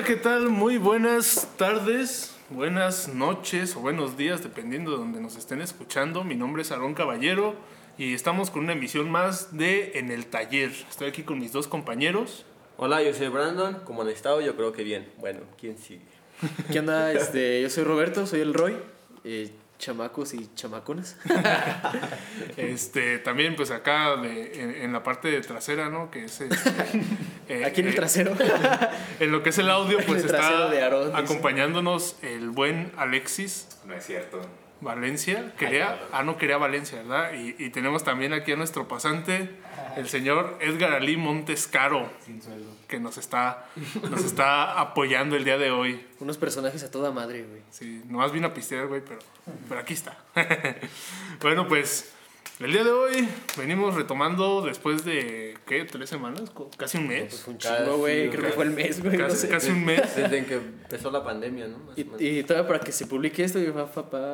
Hola, ¿qué tal? Muy buenas tardes, buenas noches o buenos días, dependiendo de donde nos estén escuchando. Mi nombre es Aarón Caballero y estamos con una emisión más de En el Taller. Estoy aquí con mis dos compañeros. Hola, yo soy Brandon. ¿Cómo han estado? Yo creo que bien. Bueno, ¿quién sigue? ¿Qué onda? Este, yo soy Roberto, soy el Roy. Eh, chamacos y chamaconas. Este, también pues acá de- en, en la parte trasera, ¿no? Que es... este, eh, Aquí en el eh, trasero. En lo que es el audio, pues el está de Aarón, dice. acompañándonos el buen Alexis No es cierto. Valencia. Quería, ah, no quería Valencia, ¿verdad? Y, y tenemos también aquí a nuestro pasante, el señor Edgar Ali Montes Caro, que nos está, nos está apoyando el día de hoy. Unos personajes a toda madre, güey. Sí, nomás vino a pistear, güey, pero, pero aquí está. bueno, pues el día de hoy venimos retomando después de, ¿qué? ¿Tres semanas? Casi un Pues mes. fue un chingo, güey. Creo que fue el mes, güey. no Casi, sé. casi un mes. Desde que empezó la pandemia, ¿no? Más o Y, menos. y todavía para que se publique esto, va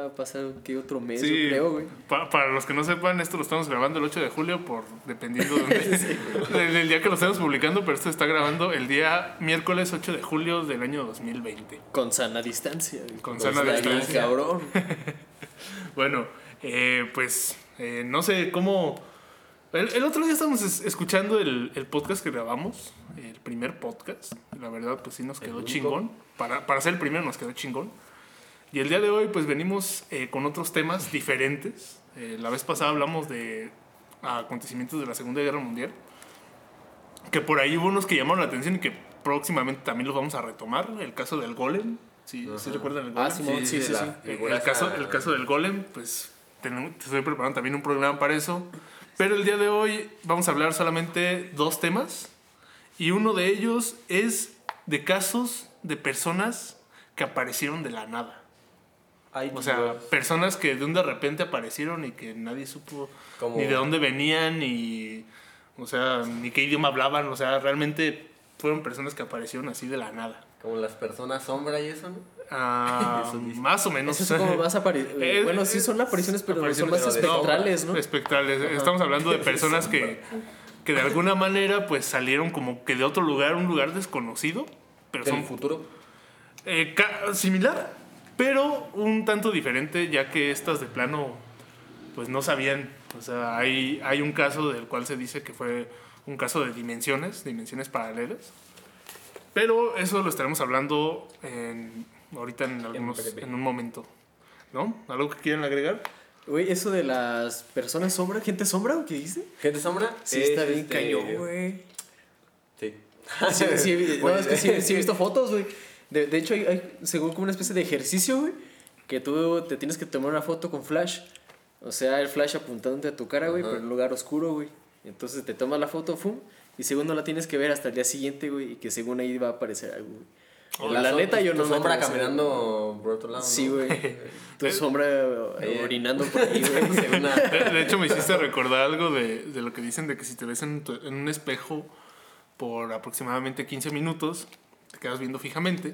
a pasar que otro mes, Sí, yo creo, güey. pa- para los que no sepan, esto lo estamos grabando el 8 de julio, por dependiendo de dónde, del, del día que lo estemos publicando, pero esto está grabando el día miércoles 8 de julio del año 2020. Con sana distancia. Con Pues sana bien, distancia. cabrón. Bueno, eh, pues eh, no sé cómo... El, el otro día estábamos es- escuchando el, el podcast que grabamos, el primer podcast. La verdad, pues sí nos quedó chingón. Para, para ser el primero nos quedó chingón. Y el día de hoy, pues venimos eh, con otros temas diferentes. Eh, la vez pasada hablamos de acontecimientos de la Segunda Guerra Mundial. Que por ahí hubo unos que llamaron la atención y que próximamente también los vamos a retomar. El caso del Golem. ¿Sí, ¿sí recuerdan el Golem? Ah, Simón, sí, sí, la sí. Eh, El, caso, el caso del golem, pues te estoy preparando también un programa para eso. Pero el día de hoy vamos a hablar solamente dos temas. Y uno de ellos es de casos de personas que aparecieron de la nada. Ay, O sea, Dios. personas que de un de repente aparecieron y que nadie supo Como- ni de dónde venían, ni, o sea, ni qué idioma hablaban. O sea, realmente fueron personas que aparecieron así de la nada. como las personas sombra y eso, ¿no? Ah, Eso más o menos. Esos son como más apariciones. Eh, Bueno, sí son apariciones, pero apariciones, son más espectrales, ¿no? Espectrales. Estamos hablando de personas que, que de alguna manera pues salieron como que de otro lugar, un lugar desconocido, pero Del son futuro. eh, similar, pero un tanto diferente, ya que estas de plano pues no sabían. O sea, hay, hay un caso del cual se dice que fue un caso de dimensiones, dimensiones paralelas. Pero eso lo estaremos hablando en, ahorita en, algunos, breve. en un momento. ¿No? ¿Algo que quieran agregar? Güey, eso de las personas sombra, gente sombra, ¿o qué dice? ¿Gente sombra? Sí, Es, está bien este, cañón, güey. Sí. Sí, sí, no, es que sí, sí he visto fotos, güey. De, de hecho, hay, hay según como una especie de ejercicio, güey, que tú te tienes que tomar una foto con flash. O sea, el flash apuntándote a tu cara, güey, pero en un lugar oscuro, güey. Entonces te tomas la foto, fum, y según no la tienes que ver hasta el día siguiente, güey, y que según ahí va a aparecer algo, güey. La, so- neta, yo tu no me sombra caminando por otro lado. Sí, ¿no? güey. Tu sombra eh, Eh. orinando por ahí, güey. Una- De, de hecho, me hiciste recordar algo de, de lo que dicen de que si te ves en, tu- en un espejo por aproximadamente 15 minutos, te quedas viendo fijamente,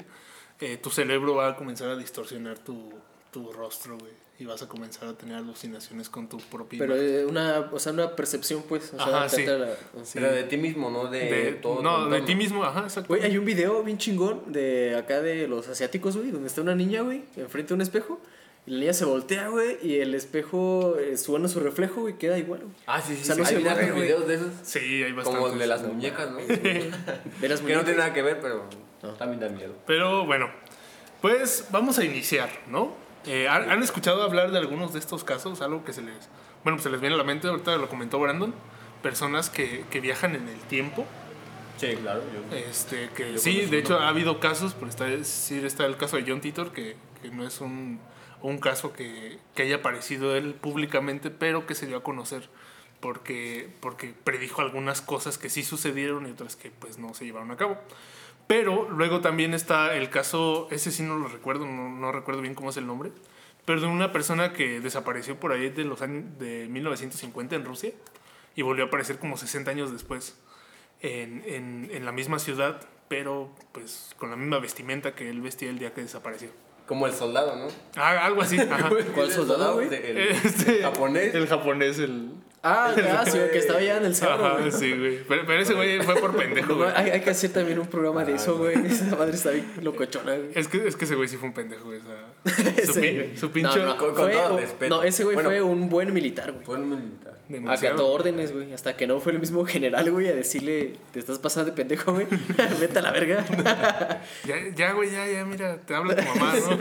eh, tu cerebro va a comenzar a distorsionar tu, tu rostro, güey. Y vas a comenzar a tener alucinaciones con tu propia Pero imagen. eh, una, o sea, una percepción, pues. O sea, Ajá, sí. la- Pero de ti mismo, no de, De- todo. no, de ti mismo, ajá, exacto. Güey, hay un video bien chingón de acá de los asiáticos, güey, donde está una niña, güey, enfrente de un espejo. Y la niña se voltea, güey, y el espejo, eh, su bueno, su reflejo, güey, queda igual. güey. Ah, sí, sí. O sea, sí. no se Hay borra, videos de esos. Sí, hay bastantes. Como el de las muñecas, ¿no? De las que no muñecas. tiene nada que ver, pero No. también da miedo. Pero bueno, pues vamos a iniciar, ¿no? Eh, ¿han, han escuchado hablar de algunos de estos casos? Algo que se les... Bueno, pues se les viene a la mente, ahorita lo comentó Brandon. Personas que, que viajan en el tiempo. Sí, claro. Yo. Este, que Yo sí, de hecho ha habido casos, por está, sí está el caso de John Titor, que, que no es un, un caso que, que haya aparecido él públicamente, pero que se dio a conocer porque, porque predijo algunas cosas que sí sucedieron y otras que pues no se llevaron a cabo. Pero luego también está el caso, ese sí no lo recuerdo, no, no recuerdo bien cómo es el nombre, pero de una persona que desapareció por ahí de los años de 1950 en Rusia y volvió a aparecer como 60 años después en, en, en la misma ciudad, pero pues con la misma vestimenta que él vestía el día que desapareció. Como el soldado, ¿no? Ah, algo así. ajá. ¿Cuál El soldado, güey? de- El, Este, japonés. El japonés, el... Ah, ya, sí, que estaba ya en el cerro, Ajá, güey. sí, güey. Pero, pero ese güey fue por pendejo, güey. Hay, hay que hacer también un programa de eso, güey. Esa madre está bien locochona, güey. Es que, es que ese güey sí fue un pendejo, güey. O sea, su, Sí, pin- güey. su pincho. No, no, Con- con fue todo un- respeto. no, ese güey Bueno. fue un buen militar, güey. Fue un militar. demasiado. Acató órdenes, güey. Hasta que no fue el mismo general, güey, a decirle, te estás pasando de pendejo, güey. Vete a la verga. Ya, ya, güey, ya, ya, mira, te habla tu mamá, ¿no?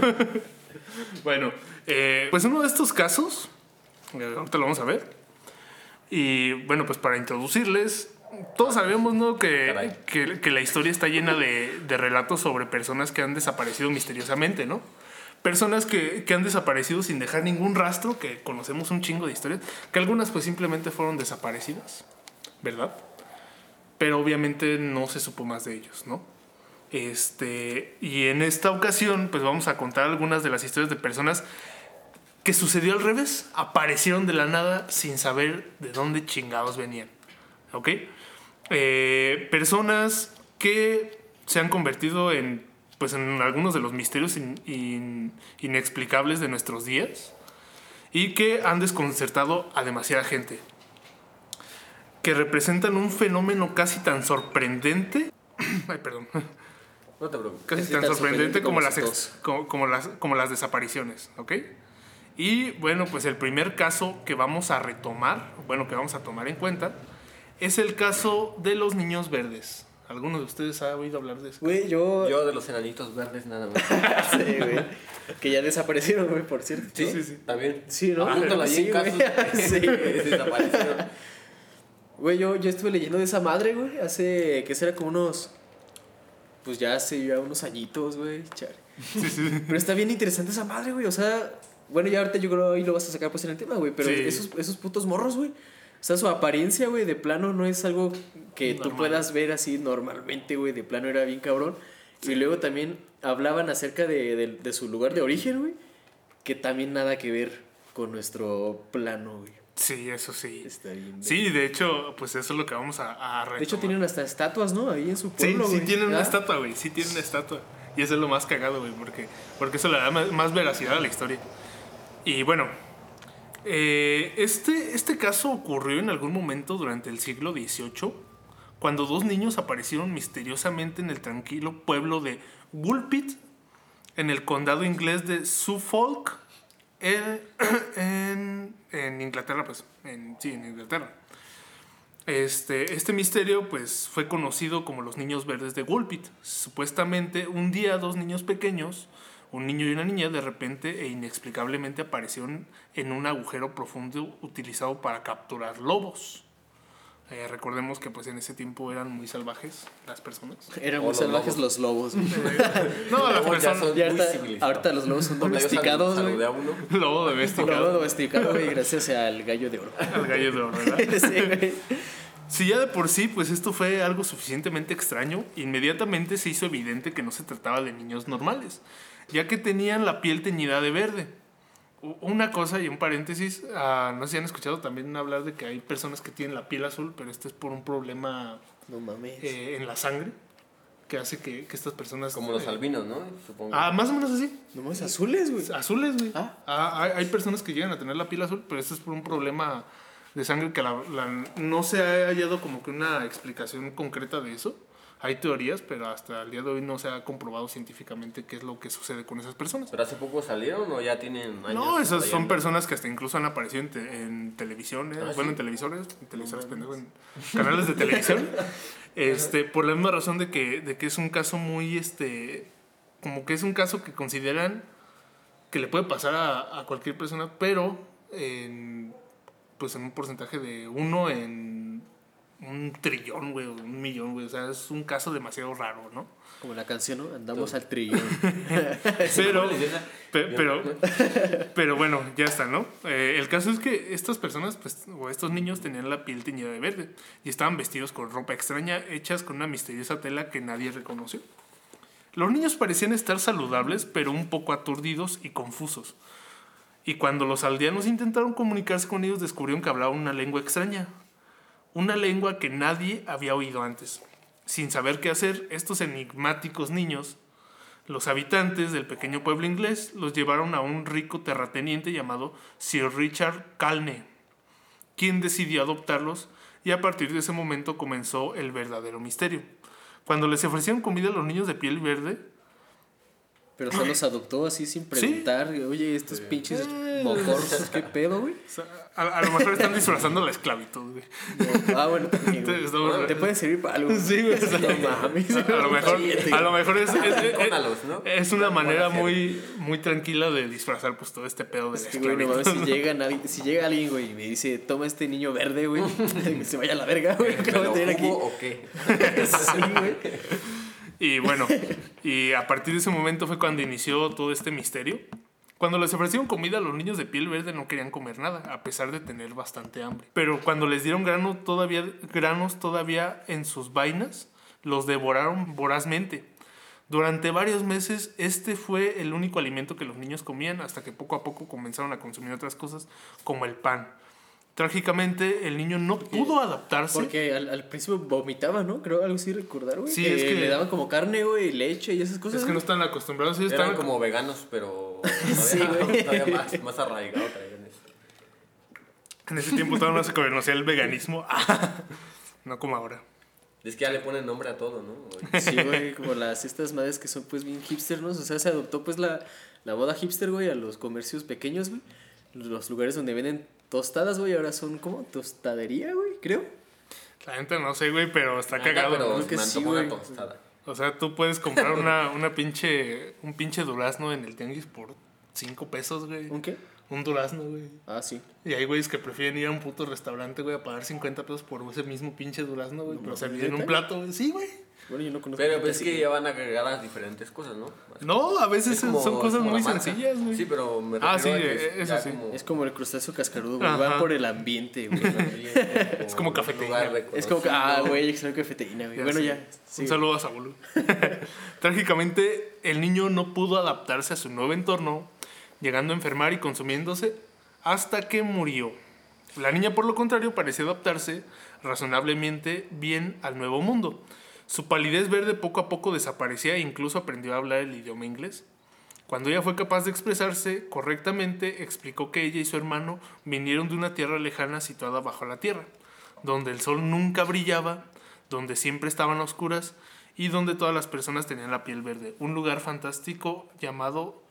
bueno, eh, pues uno de estos casos, eh, ahorita lo vamos a ver. Y bueno, pues para introducirles, todos sabemos, ¿no? Que, que la historia está llena de, de relatos sobre personas que han desaparecido misteriosamente, ¿no? Personas que, que han desaparecido sin dejar ningún rastro, que conocemos un chingo de historias, que algunas pues simplemente fueron desaparecidas, ¿verdad? Pero obviamente no se supo más de ellos, ¿no? Este, y en esta ocasión, pues vamos a contar algunas de las historias de personas que sucedió al revés. Aparecieron de la nada sin saber de dónde chingados venían. ¿Ok? Eh, personas que se han convertido en, pues, en algunos de los misterios in- in- inexplicables de nuestros días y que han desconcertado a demasiada gente. Que representan un fenómeno casi tan sorprendente. Ay, perdón. No te preocupes. Casi tan tan sorprendente sorprendente como, como las, ex- como las, como las desapariciones, ¿ok? Y bueno, pues el primer caso que vamos a retomar, bueno, que vamos a tomar en cuenta, es el caso de los niños verdes. ¿Alguno de ustedes ha oído hablar de eso? Güey, yo... Yo de los enanitos verdes nada más. Sí, güey. Que ya desaparecieron, güey, por cierto. Sí, Sí, sí. También. Sí, ¿no? Ahí Sí, en güey. casos Sí. que desaparecieron. Güey, yo, yo estuve leyendo de esa madre, güey, hace, que será como unos, pues ya hace ya unos añitos, güey, chale. Pero está bien interesante esa madre, güey, o sea, bueno, ya ahorita yo creo ahí lo vas a sacar pues en el tema, güey, pero Sí. esos, esos putos morros, güey, o sea, su apariencia, güey, de plano no es algo que tú Normal. puedas ver así normalmente, güey, de plano era bien cabrón. Y luego también hablaban acerca de, de- de su lugar de origen, güey, que también nada que ver con nuestro plano, güey. Sí, eso sí. Está bien. Sí, de hecho, pues eso es lo que vamos a, a De hecho, tienen hasta estatuas, ¿no? Ahí en su Sí, pueblo, sí güey. tienen una ¿Ah? estatua, güey. Sí tienen una estatua. Y eso es lo más cagado, güey, porque, porque eso le da más, más veracidad a la historia. Y bueno, eh, este, este caso ocurrió en algún momento durante el siglo XVIII, cuando dos niños aparecieron misteriosamente en el tranquilo pueblo de Woolpit, en el condado inglés de Suffolk, en, en, Inglaterra, pues. En, sí, en Inglaterra. Este, este misterio pues fue conocido como los niños verdes de Woolpit. Supuestamente un día dos niños pequeños, un niño y una niña, de repente e inexplicablemente aparecieron en un agujero profundo utilizado para capturar lobos. Eh, recordemos que pues en ese tiempo eran muy salvajes las personas. Eran muy los salvajes lobos. los lobos. No, las personas... son Ya ahorita, ahorita los lobos son domesticados, sal- güey. saludé a uno. Lobo Lobo domesticado domesticado, güey, gracias al gallo de oro. al gallo de oro, ¿verdad? sí, güey. Si ya de por sí, pues esto fue algo suficientemente extraño, inmediatamente se hizo evidente que no se trataba de niños normales, ya que tenían la piel teñida de verde. Una cosa y un paréntesis, ah, no sé si han escuchado también hablar de que hay personas que tienen la piel azul, pero esto es por un problema No mames. eh, en la sangre que hace que, que estas personas... Como los eh, albinos, ¿no? Supongo. Ah, más o menos así. No mames, azules, güey. Azules, güey. Ah. Ah, hay, hay personas que llegan a tener la piel azul, pero esto es por un problema de sangre que la- la- no se ha hallado como que una explicación concreta de eso. Hay teorías, pero hasta el día de hoy no se ha comprobado científicamente qué es lo que sucede con esas personas. ¿Pero hace poco salieron o ya tienen años? No, esas son personas que hasta incluso han aparecido en, te- en televisiones, Ah, bueno, ¿sí? en televisores, en televisores, pendejo, en canales de televisión, este, por la misma razón de que, de que es un caso muy, este, como que es un caso que consideran que le puede pasar a, a cualquier persona, pero en, pues en un porcentaje de uno en un trillón, güey, un millón, güey, o sea, es un caso demasiado raro, ¿no? Como la canción, ¿no? Andamos al trillón. Pero, ¿Cómo les dice? Pe- Pero, pero bueno, ya está, ¿no? Eh, el caso es que estas personas, pues, o estos niños tenían la piel teñida de verde y estaban vestidos con ropa extraña hechas con una misteriosa tela que nadie reconoció. Los niños parecían estar saludables, pero un poco aturdidos y confusos. Y cuando los aldeanos intentaron comunicarse con ellos, descubrieron que hablaban una lengua extraña. Una lengua que nadie había oído antes. Sin saber qué hacer, estos enigmáticos niños los habitantes del pequeño pueblo inglés los llevaron a un rico terrateniente llamado Sir Richard Calne, quien decidió adoptarlos y a partir de ese momento comenzó el verdadero misterio. Cuando les ofrecieron comida a los niños de piel verde, Pero se los adoptó así sin preguntar. Oye, estos pinches mocorsos, ¿qué pedo, güey? o sea, a, a lo mejor están disfrazando la esclavitud, güey. Ah, bueno, también, güey. No, te puede servir para algo. Sí, güey, No mames. A lo mejor, a lo mejor es, es, es- Cónalos, ¿no? es una manera muy, muy tranquila de disfrazar pues todo este pedo de la Es que, güey, no esclavitud. si, llegan alguien- si llega alguien, güey, y me dice, toma este niño verde, güey, que se vaya a la verga, güey, que lo voy a ¿Lo tener aquí. o qué? Sí, güey. Y bueno, y a partir de ese momento fue cuando inició todo este misterio. Cuando les ofrecieron comida, los niños de piel verde no querían comer nada, a pesar de tener bastante hambre. Pero cuando les dieron grano todavía, granos todavía en sus vainas, los devoraron vorazmente. Durante varios meses, este fue el único alimento que los niños comían, hasta que poco a poco comenzaron a consumir otras cosas, como el pan. Trágicamente, el niño no pudo adaptarse. Porque al, al principio vomitaba, ¿no? Creo algo así recordar, güey. Sí, que es que- le daban como carne, güey, leche y esas cosas. Es que no están acostumbrados, ellos Eran están como veganos, pero todavía, güey. todavía más, más arraigado eso. En ese tiempo todavía no se conocía el veganismo. no como ahora. Es que ya le ponen nombre a todo, ¿no? Sí, güey, como las estas madres que son pues bien hipster, ¿no? O sea, se adoptó pues la, la moda hipster, güey, a los comercios pequeños, güey. Los lugares donde venden tostadas, güey, ahora son como tostadería, güey, creo. La gente no sé, güey, pero está cagado. pero ¿no? que me sí, una tostada. O sea, tú puedes comprar una, una pinche, un pinche durazno en el tianguis por 5 pesos, güey. ¿Un qué? Un durazno, güey. Ah, sí. Y hay güeyes que prefieren ir a un puto restaurante, güey, a pagar 50 pesos por ese mismo pinche durazno, güey. pero servir en un plato, güey. Sí, güey. Bueno, yo no conozco. Pero pues es que ya van agregadas diferentes cosas, ¿no? No, a veces como- son cosas muy sencillas, güey. Sí, pero me Ah, refiero sí, a que es eso sí. como- Es como el crustáceo cascarudo, güey. Va por el ambiente, güey. Es como lugar es como ah, güey, extraño cafeteína, güey. Bueno, ya. sí. Un saludo a Saúl. Trágicamente, el niño no pudo adaptarse a su nuevo entorno, llegando a enfermar y consumiéndose hasta que murió. La niña, por lo contrario, parecía adaptarse razonablemente bien al nuevo mundo. Su palidez verde poco a poco desaparecía e incluso aprendió a hablar el idioma inglés. Cuando ella fue capaz de expresarse correctamente, explicó que ella y su hermano vinieron de una tierra lejana situada bajo la tierra, donde el sol nunca brillaba, donde siempre estaban a oscuras y donde todas las personas tenían la piel verde. Un lugar fantástico llamado.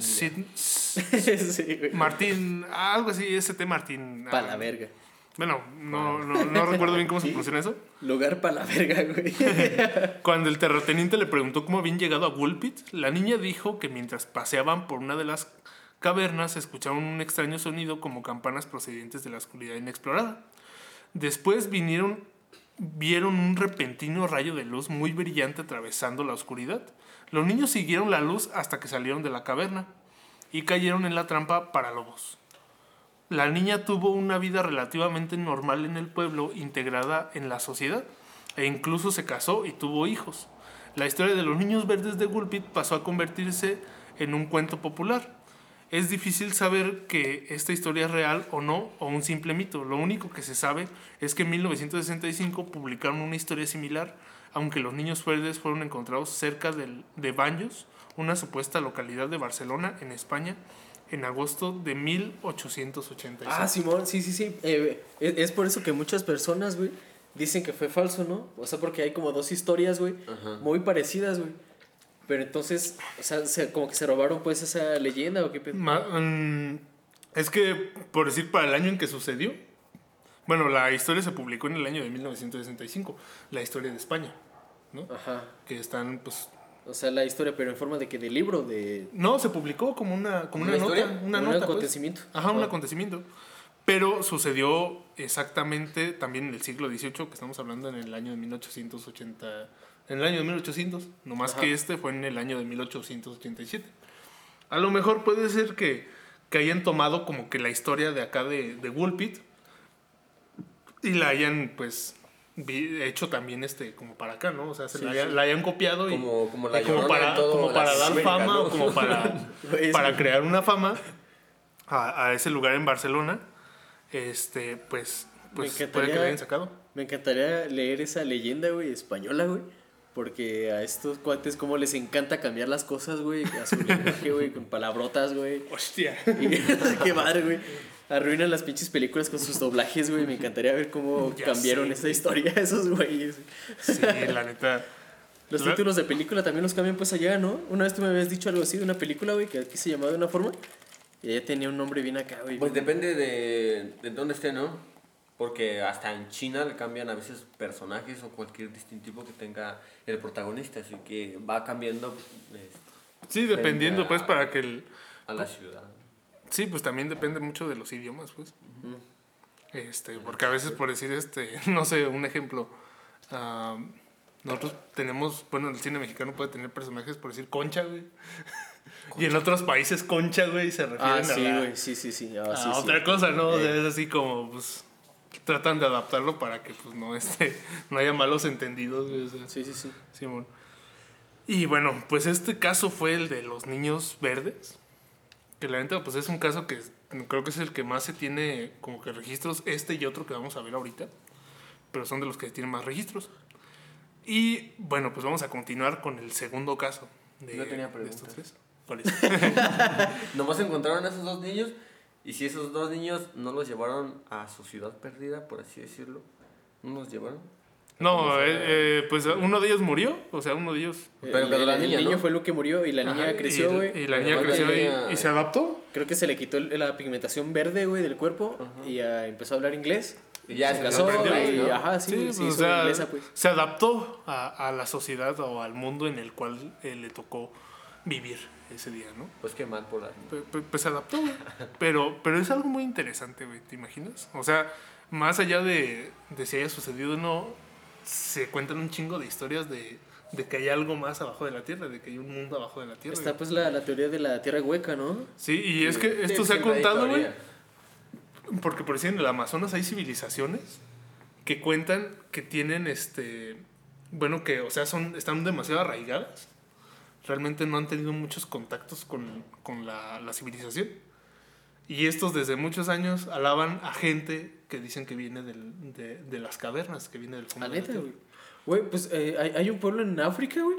Sid- sí. Martín, algo así, ST Martín. Pa' la verga. Bueno, no, no, no recuerdo bien cómo se pronuncia eso. Lugar para la verga, güey. Cuando el terrateniente le preguntó cómo habían llegado a Woolpit, la niña dijo que mientras paseaban por una de las cavernas escucharon un extraño sonido como campanas procedentes de la oscuridad inexplorada. Después vinieron, vieron un repentino rayo de luz muy brillante atravesando la oscuridad. Los niños siguieron la luz hasta que salieron de la caverna y cayeron en la trampa para lobos. La niña tuvo una vida relativamente normal en el pueblo, integrada en la sociedad, e incluso se casó y tuvo hijos. La historia de los niños verdes de Gulpit pasó a convertirse en un cuento popular. Es difícil saber que esta historia es real o no, o un simple mito. Lo único que se sabe es que en 1965 publicaron una historia similar, aunque los niños verdes fueron encontrados cerca de Baños, una supuesta localidad de Barcelona, en España, en agosto de 1886. Ah, Simón, sí, sí, sí. Eh, es, es por eso que muchas personas, güey, dicen que fue falso, ¿no? O sea, porque hay como dos historias, güey, Ajá. muy parecidas, güey. Pero entonces, o sea, se- como que se robaron pues esa leyenda o qué pedo. Ma- mm, es que, por decir, para el año en que sucedió, bueno, la historia se publicó en el año de 1965, la historia de España, ¿no? Ajá. Que están, pues... O sea, la historia, pero en forma de que de libro, de No, se publicó como una, como ¿Una una, nota, una un nota, pues. acontecimiento. Ajá, un acontecimiento. Pero sucedió exactamente también en el siglo XVIII, que estamos hablando en el año de 1880, en el año de 1800, no más Ajá. que este fue en el año de 1887. A lo mejor puede ser que, que hayan tomado como que la historia de acá de, de Woolpit y la hayan pues hecho también este como para acá, ¿no? O sea, se Sí, la, hayan, sí. la hayan copiado y Como, como la y como para, como para dar Latinoamérica, fama ¿no? o como para, para crear una fama a, a ese lugar en Barcelona, este, pues, pues puede que la hayan sacado. Me encantaría leer esa leyenda, güey, española, güey. Porque a estos cuates como les encanta cambiar las cosas, güey, a su lenguaje, güey, con palabrotas, güey. Hostia. Y qué madre, güey. Arruinan las pinches películas con sus doblajes, güey. Me encantaría ver cómo Ya cambiaron sé, esa güey. historia esos güeyes. Sí, la neta. Los La- títulos de película también los cambian pues allá, ¿no? Una vez tú me habías dicho algo así de una película, güey, que aquí se llamaba de una forma. Y ella tenía un nombre bien acá, güey. Pues depende de, de dónde esté, ¿no? Porque hasta en China le cambian a veces personajes o cualquier distintivo que tenga el protagonista, así que va cambiando este, Sí, dependiendo, a- pues, para que el. a la ciudad. Sí, pues también depende mucho de los idiomas, pues. Este, porque a veces por decir este, no sé, un ejemplo. ah, nosotros tenemos, bueno, el cine mexicano puede tener personajes por decir concha, güey. Y en otros países concha, güey, se refieren Ah, sí, a, la- güey, sí, sí, sí. Ah, a sí, sí. otra cosa, ¿no? Eh. es así como, pues, tratan de adaptarlo para que, pues, no, este, no haya malos entendidos, güey. o sea, Sí, sí, sí. Simón. Y bueno, pues este caso fue el de los niños verdes. Que la neta, pues es un caso que creo que es el que más se tiene como que registros, este y otro que vamos a ver ahorita. Pero son de los que tienen más registros. Y bueno, pues vamos a continuar con el segundo caso. De, Yo tenía de estos tres. ¿Cuál es? Nomás encontraron a esos dos niños y si esos dos niños no los llevaron a su ciudad perdida, por así decirlo, ¿no los llevaron? No, eh, eh, pues uno de ellos murió. O sea, uno de ellos. Pero el, la niño ¿no? fue lo que murió y la niña Ajá, creció, y- güey. Y, la niña creció y- se adaptó. Creo que se le quitó la pigmentación verde, güey, del cuerpo y empezó a hablar inglés. Y ya se casó, y, ¿no? ajá, sí, Sí, sí, pues, se o sea, inglesa, pues. se adaptó a, a la sociedad o al mundo en el cual eh, le tocó vivir ese día, ¿no? Pues qué mal por la... Pues se adaptó, güey. Pero, pero es algo muy interesante, güey, ¿te imaginas? O sea, más allá de, de si haya sucedido o no, se cuentan un chingo de historias de, de que hay algo más abajo de la Tierra, de que hay un mundo abajo de la Tierra. Está pues la, la teoría de la tierra hueca, ¿no? Sí, y es que esto se ha contado, güey. Porque por decir, en el Amazonas hay civilizaciones que cuentan que tienen este. Bueno, que, o sea, son, están demasiado arraigadas. Realmente no han tenido muchos contactos con, con la, la civilización. Y estos desde muchos años alaban a gente que dicen que viene del- de, de las cavernas, que viene del fondo La neta, tierra. güey. Güey, pues eh, hay, hay un pueblo en África, güey,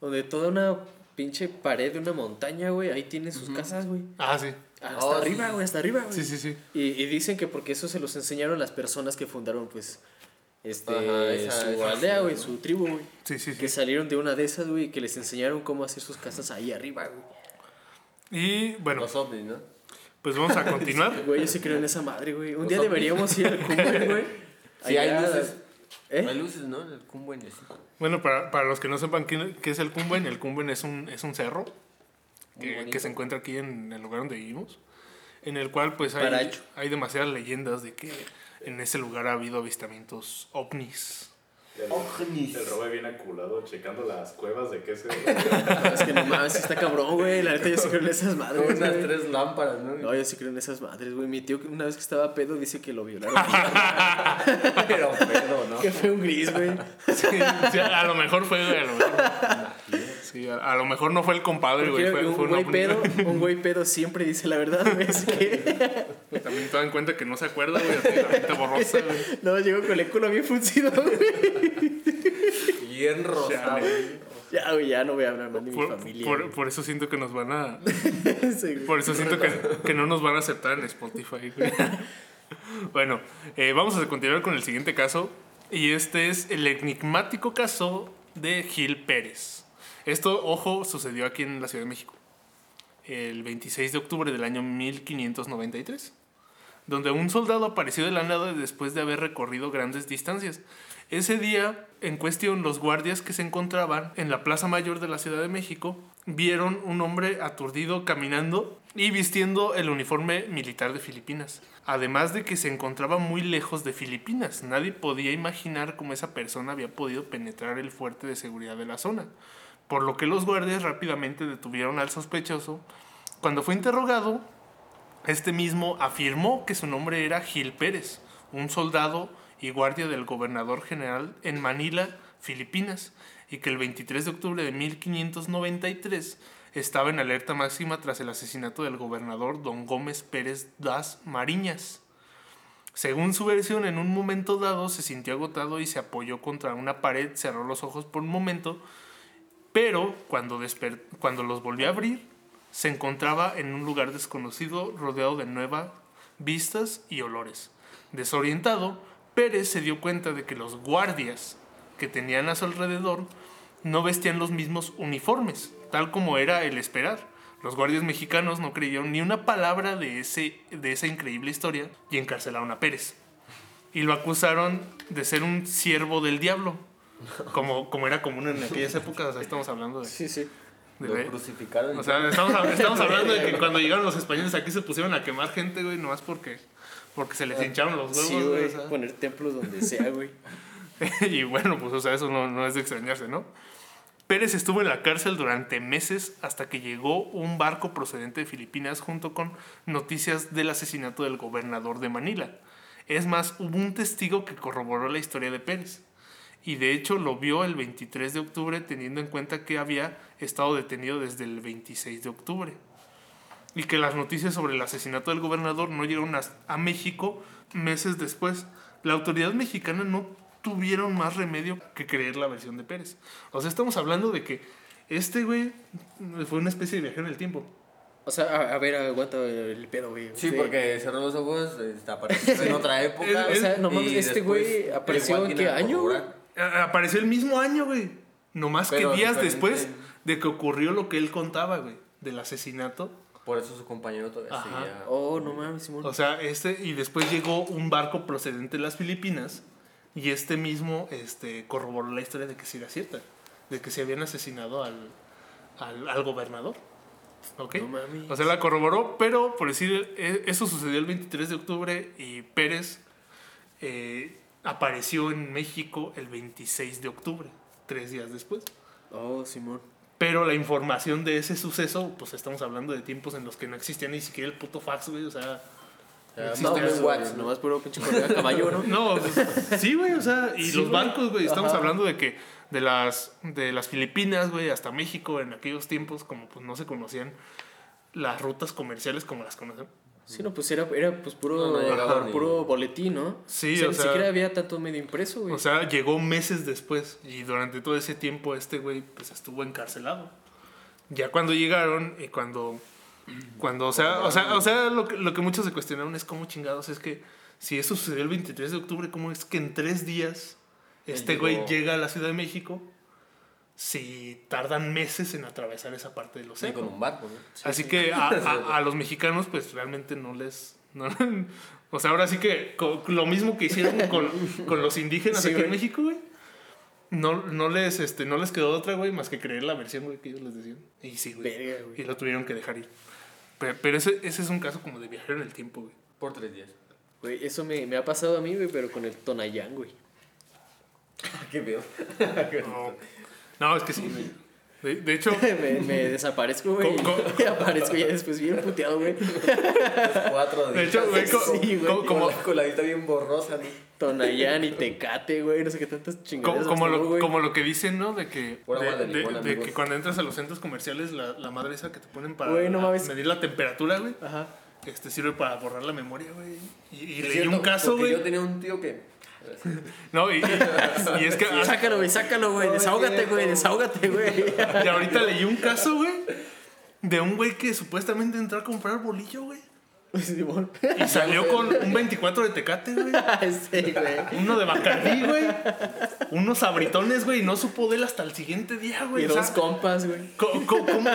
donde toda una pinche pared de una montaña, güey, ahí tiene sus casas, güey. Ah, sí. Hasta Oh, sí, arriba, sí. güey, hasta arriba, güey. Sí, sí, sí. Y, y dicen que porque eso se los enseñaron las personas que fundaron, pues, este, Ajá, esa- su esa aldea, güey, su tribu, güey. Sí, sí, Que sí. salieron de una de esas, güey, y que les enseñaron cómo hacer sus casas ahí arriba, güey. Y bueno, Los ovnis, ¿no? Pues vamos a continuar. Güey, yo sí creo en esa madre, güey. Un día deberíamos ir al Cumber, güey. Sí, hay luces. ¿Eh? Hay luces, ¿no? En el y así. Bueno, para, para los que no sepan qué, qué es el Cumben, el Cumben es un, es un cerro que, que se encuentra aquí en el lugar donde vivimos, en el cual pues hay, hay demasiadas leyendas de que en ese lugar ha habido avistamientos ovnis. El, Ovnis. el Robe viene aculado checando las cuevas de qué se. Es que no mames, está cabrón, güey. La neta, yo sí creo en esas Con madres, unas güey. tres lámparas, ¿no? No, yo sí creo en esas madres, güey. Mi tío, una vez que estaba pedo, dice que lo violaron. Pero pedo, ¿no? que fue un gris, güey. Sí, sí, a lo mejor fue, güey, a lo mejor. Sí, a, a lo mejor no fue el compadre, güey, fue, fue un un güey pedo, un güey pedo siempre dice la verdad, güey. Así que, También te dan cuenta que no se acuerda, güey, así, la mente borrosa, güey. no, llegó con el culo bien funcido, güey. Bien rosado. Ya, güey, ya no voy a hablar más de mi familia. por- eso siento que nos van a... Sí. Por eso siento que, que no nos van a aceptar en Spotify. güey. Bueno, eh, vamos a continuar con el siguiente caso. Y este es el enigmático caso de Gil Pérez. Esto, ojo, sucedió aquí en la Ciudad de México. El 26 de octubre del año 1593. Donde un soldado apareció de la nada después de haber recorrido grandes distancias. Ese día, en cuestión, los guardias que se encontraban en la Plaza Mayor de la Ciudad de México vieron un hombre aturdido caminando y vistiendo el uniforme militar de Filipinas. Además de que se encontraba muy lejos de Filipinas. Nadie podía imaginar cómo esa persona había podido penetrar el fuerte de seguridad de la zona. Por lo que los guardias rápidamente detuvieron al sospechoso. Cuando fue interrogado, este mismo afirmó que su nombre era Gil Pérez, un soldado y guardia del gobernador general en Manila, Filipinas, y que el 23 de octubre de 1593 estaba en alerta máxima tras el asesinato del gobernador don Gómez Pérez das Mariñas. Según su versión, en un momento dado se sintió agotado y se apoyó contra una pared, cerró los ojos por un momento, pero cuando, los volvió a abrir, se encontraba en un lugar desconocido rodeado de nueva vistas y olores. Desorientado, Pérez se dio cuenta de que los guardias que tenían a su alrededor no vestían los mismos uniformes, tal como era el esperar. Los guardias mexicanos no creyeron ni una palabra de, ese, de esa increíble historia y encarcelaron a Pérez. Y lo acusaron de ser un siervo del diablo, como, como era común en aquellas épocas. O sea, estamos hablando de, Sí, sí. de Lo crucificaron. o sea, estamos, estamos hablando de que cuando llegaron los españoles aquí se pusieron a quemar gente, güey, nomás porque, porque se les hincharon los huevos, Sí, güey, güey. o sea. Poner templos donde sea, güey. y bueno, pues o sea, eso no, no es de extrañarse, ¿no? Pérez estuvo en la cárcel durante meses hasta que llegó un barco procedente de Filipinas junto con noticias del asesinato del gobernador de Manila. Es más, hubo un testigo que corroboró la historia de Pérez. Y de hecho lo vio el 23 de octubre teniendo en cuenta que había estado detenido desde el 26 de octubre. Y que las noticias sobre el asesinato del gobernador no llegaron a, a México meses después. La autoridad mexicana no tuvieron más remedio que creer la versión de Pérez. O sea, estamos hablando de que este güey fue una especie de viajero en el tiempo. O sea, a, a ver, aguanta el pedo, güey. Sí, porque cerró los ojos, este, apareció en otra época. O sea, no mames, y este güey apareció en qué año, güey? Apareció el mismo año, güey. No más que Pero días diferente. después de que ocurrió lo que él contaba, güey, del asesinato. Por eso su compañero todavía Ajá. seguía. Oh, no mames, Simón. O sea, este, y después llegó un barco procedente de las Filipinas y este mismo este, corroboró la historia de que sí era cierta, de que se habían asesinado al, al, al gobernador. ¿Ok? No mames. O sea, la corroboró, pero por decir, e- eso sucedió el 23 de octubre y Pérez eh, apareció en México el 26 de octubre, tres días después. Oh, Simón. Pero la información de ese suceso, pues estamos hablando de tiempos en los que no existía ni siquiera el puto fax, güey, o sea... Existe no, WhatsApp, ¿no? Nomás puro pinche correo de caballo, ¿no? No, pues, sí, güey, o sea, y Sí, los güey. barcos, güey, estamos Ajá. hablando de que de las, de las Filipinas, güey, hasta México en aquellos tiempos, como pues no se conocían las rutas comerciales como las conocen. Sí, no, pues era, era pues puro, No, no ajá, ni- puro boletín, ¿no? Sí, o sea, o ni sea- siquiera había tanto medio impreso, güey. O sea, llegó meses después y durante todo ese tiempo este güey pues estuvo encarcelado. Ya cuando llegaron y cuando cuando o sea, o sea, o sea, lo que, lo que muchos se cuestionaron es cómo chingados es que si eso sucedió el 23 de octubre, cómo es que en tres días este llegó- güey llega a la Ciudad de México si tardan meses en atravesar esa parte del Sí, océano. con un barco, ¿no? Así que a, a- a los mexicanos, pues realmente no les. no- o sea, ahora sí que lo mismo que hicieron con, con los indígenas Sí, aquí en. México, güey. No, no, les, este, no les quedó otra, güey, más que creer la versión, güey, que ellos les decían. Y sí, güey. Verga, güey. Y lo tuvieron que dejar ir. Pero, pero ese, ese es un caso como de viajero en el tiempo, güey. Por tres días. Güey, eso me, me ha pasado a mí, güey, pero con el Tonayán, güey. Qué veo. No, no es que sí, güey. De, de hecho, me, me desaparezco, güey. ¿Cómo- cómo? Y aparezco ya después bien puteado, güey. Cuatro de días. hecho, güey, co- Sí, güey. co- como, Con la coladita bien borrosa, ¿no? Tonayán y Tecate, güey. No sé qué tantas Co- chingaderas. como, lo, como lo que dicen, ¿no? De que, Pura de, agua de de- limón, de amigos. que cuando entras a los centros comerciales, la, la madre esa que te ponen para Güey, no mames. medir la temperatura, güey, Ajá. este sirve para borrar la memoria, güey. Y, y leí cierto, un caso, güey. Yo tenía un tío que. No, y, y- y es que ah, Sácalo, güey, sácalo, güey. No, Desahógate, güey, desahógate, güey. y ahorita leí un caso, güey, de un güey que supuestamente entró a comprar bolillo, güey. Simón. Y salió con un 24 de tecate, güey. Sí, güey. Uno de Bacardí, güey. Unos abritones, güey. Y no supo de él hasta el siguiente día, güey. Y O sea, dos compas, güey. ¿cómo,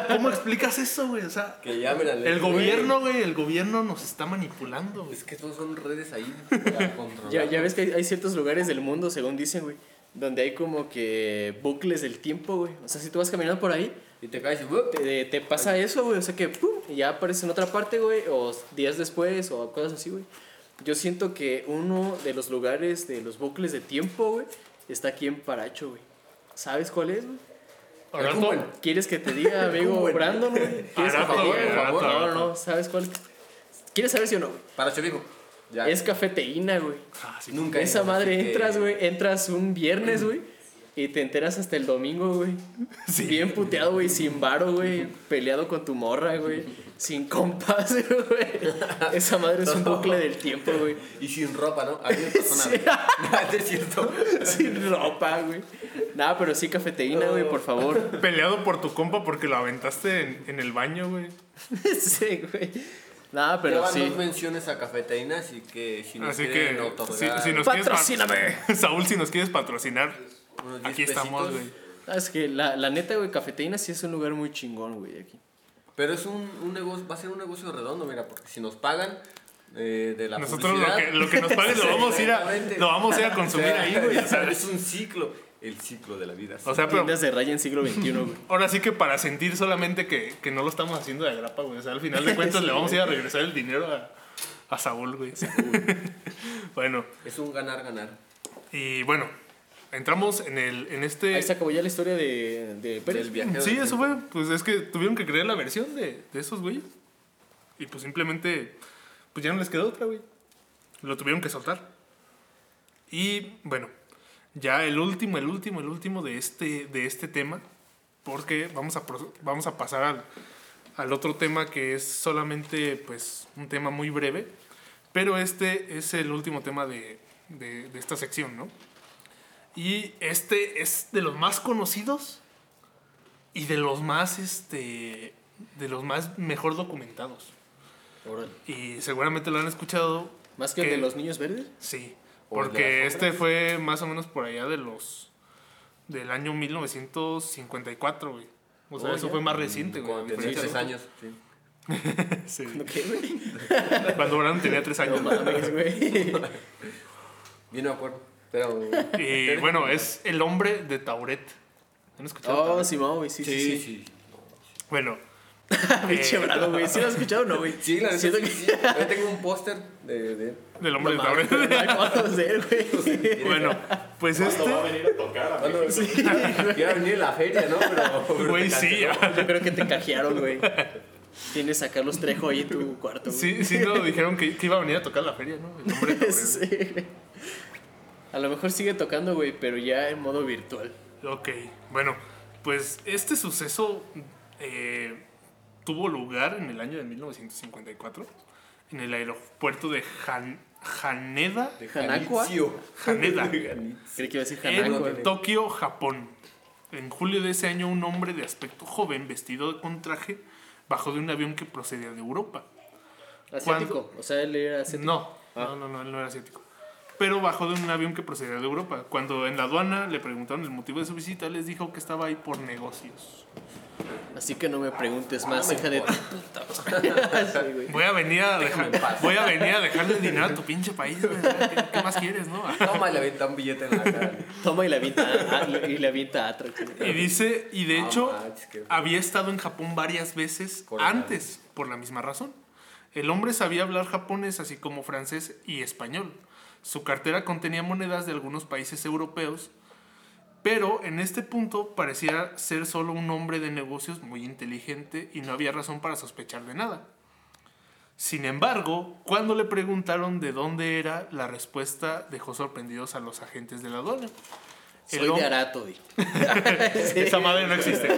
cómo explicas eso, güey? O sea, Que llamen al. El gobierno, güey, el gobierno nos está manipulando, güey. Es que estos son redes ahí para controlar. Ya, ya ves que hay, hay ciertos lugares del mundo, según dicen, güey, donde hay como que bucles del tiempo, güey. O sea, si tú vas caminando por ahí, Y te caes y. ¡wup! te, te pasa eso, güey. O sea que, pum, y ya aparece en otra parte, güey, o días después, o cosas así, güey. Yo siento que uno de los lugares de los bucles de tiempo, güey, está aquí en Paracho, güey. ¿Sabes cuál es, güey? Ahora ¿Cómo to- en- ¿Quieres que te diga, amigo. Brandon, güey? ¿Quieres que Arato, te diga, por favor? No, no, ¿sabes cuál? ¿Quieres saber si o no, güey? Para Chovijo. Ya. Es cafeteína, güey. Ah, sí. Nunca. Esa madre que- entras, güey, entras un viernes, güey, y te enteras hasta el domingo, güey. Bien puteado, güey, sin varo, güey, peleado con tu morra, güey, sin compas, güey. Esa madre es un bucle del tiempo, güey. Y sin ropa, ¿no? A mí me pasó. No, es cierto. Sin ropa, güey. Nada, pero sí cafeteína, güey, por favor. Peleado por tu compa porque lo aventaste en, en el baño, güey. Sí, güey. Nada, pero Llevan sí. dos menciones a cafeína, así que si nos Así quieren que otorgar si, si nos ¡Patrocíname! Saúl, si nos quieres patrocinar, unos 10 aquí estamos, pesitos. güey. Ah, es que la, la neta, güey, Cafeteína sí es un lugar muy chingón, güey, aquí. Pero es un, un negocio, va a ser un negocio redondo, mira, porque si nos pagan eh, de la Nosotros lo publicidad, que, lo que nos paguen lo vamos a ir a, lo vamos a, ir a consumir O sea, ahí, güey. O sea, es un ciclo, el ciclo de la vida. o sea, pero Tiendas de raya en siglo XXI, güey. ahora sí que para sentir solamente que, que no lo estamos haciendo de agrapa, güey. O sea, al final de cuentas le vamos a ir a regresar el dinero a, a Saúl, güey. bueno, es un ganar-ganar. y bueno, entramos en el en este Ahí se acabó ya la historia de, de Pérez. Del Sí, eso fue. Pues es que tuvieron que crear la versión de, de esos güeyes. Y pues simplemente, pues ya no les quedó otra, güey. Lo tuvieron que soltar. Y bueno, ya el último, el último, el último de este, de este tema. Porque vamos a, vamos a pasar al, al otro tema que es solamente pues un tema muy breve. Pero este es el último tema de, de, de esta sección, ¿no? Y este es de los más conocidos y de los más, este, de los más mejor documentados. Órale. Y seguramente lo han escuchado. ¿Más que el que- de los niños verdes? Sí, ¿O el porque este fue más o menos por allá de los, del año 1954, güey. O sea, Oh, eso ya. fue más reciente, güey. Cuando tenía tres años. Sí. Sí, ¿Qué, güey? cuando Brandon tenía tres No años. mames, güey. Bien de acuerdo. Pero. Y bueno, es el hombre de Tauret. ¿Han escuchado? Oh? Simón, güey, sí, sí, sí. sí. Bueno, Pinche Eh, bravo, güey. ¿Sí lo has escuchado o no, güey? Sí, la Siento sí, que... sí. Yo tengo un póster de, de. del hombre No de mames, Tauret. no hay fotos de él, güey. bueno, pues ¿Cuándo va a este, venir a tocar a Cuando México? quiera venir en la feria, ¿no? Pero. güey, sí, Yo creo que te cajearon, güey. Tienes a Carlos Trejo ahí en tu cuarto, güey. sí, sí nos dijeron que, que iba a venir a tocar la feria, ¿no? El hombre de. Sí. A lo mejor sigue tocando, güey, pero ya en modo virtual. Ok, bueno, pues este suceso eh, tuvo lugar en el año de 1954 en el aeropuerto de Han- Haneda, De ¿Hanakua? Haneda, Creí que iba a decir en Hanako, güey. Tokio, Japón. En julio de ese año, un hombre de aspecto joven, vestido con traje, bajó de un avión que procedía de Europa. Asiático. O sea, él era asiático. No, Ah. no, no, no, él no era asiático. Pero bajó de un avión que procedía de Europa. Cuando en la aduana le preguntaron el motivo de su visita, les dijo que estaba ahí por negocios. Así que no me preguntes más, No me hija de puta. Sí. Voy a venir a dejar, voy a venir a dejarle dinero a tu pinche país, güey. ¿Qué, qué más quieres, no? Toma y le avienta un billete en la cara. Toma y la avienta, y le avienta a. Y dice, y de hecho, había estado en Japón varias veces antes, por la misma razón. El hombre sabía hablar japonés, así como francés y español. Su cartera contenía monedas de algunos países europeos, pero en este punto parecía ser solo un hombre de negocios muy inteligente y no había razón para sospechar de nada. Sin embargo, cuando le preguntaron de dónde era, la respuesta dejó sorprendidos a los agentes de la aduana. El Soy de Arato, güey. Esa madre no existe.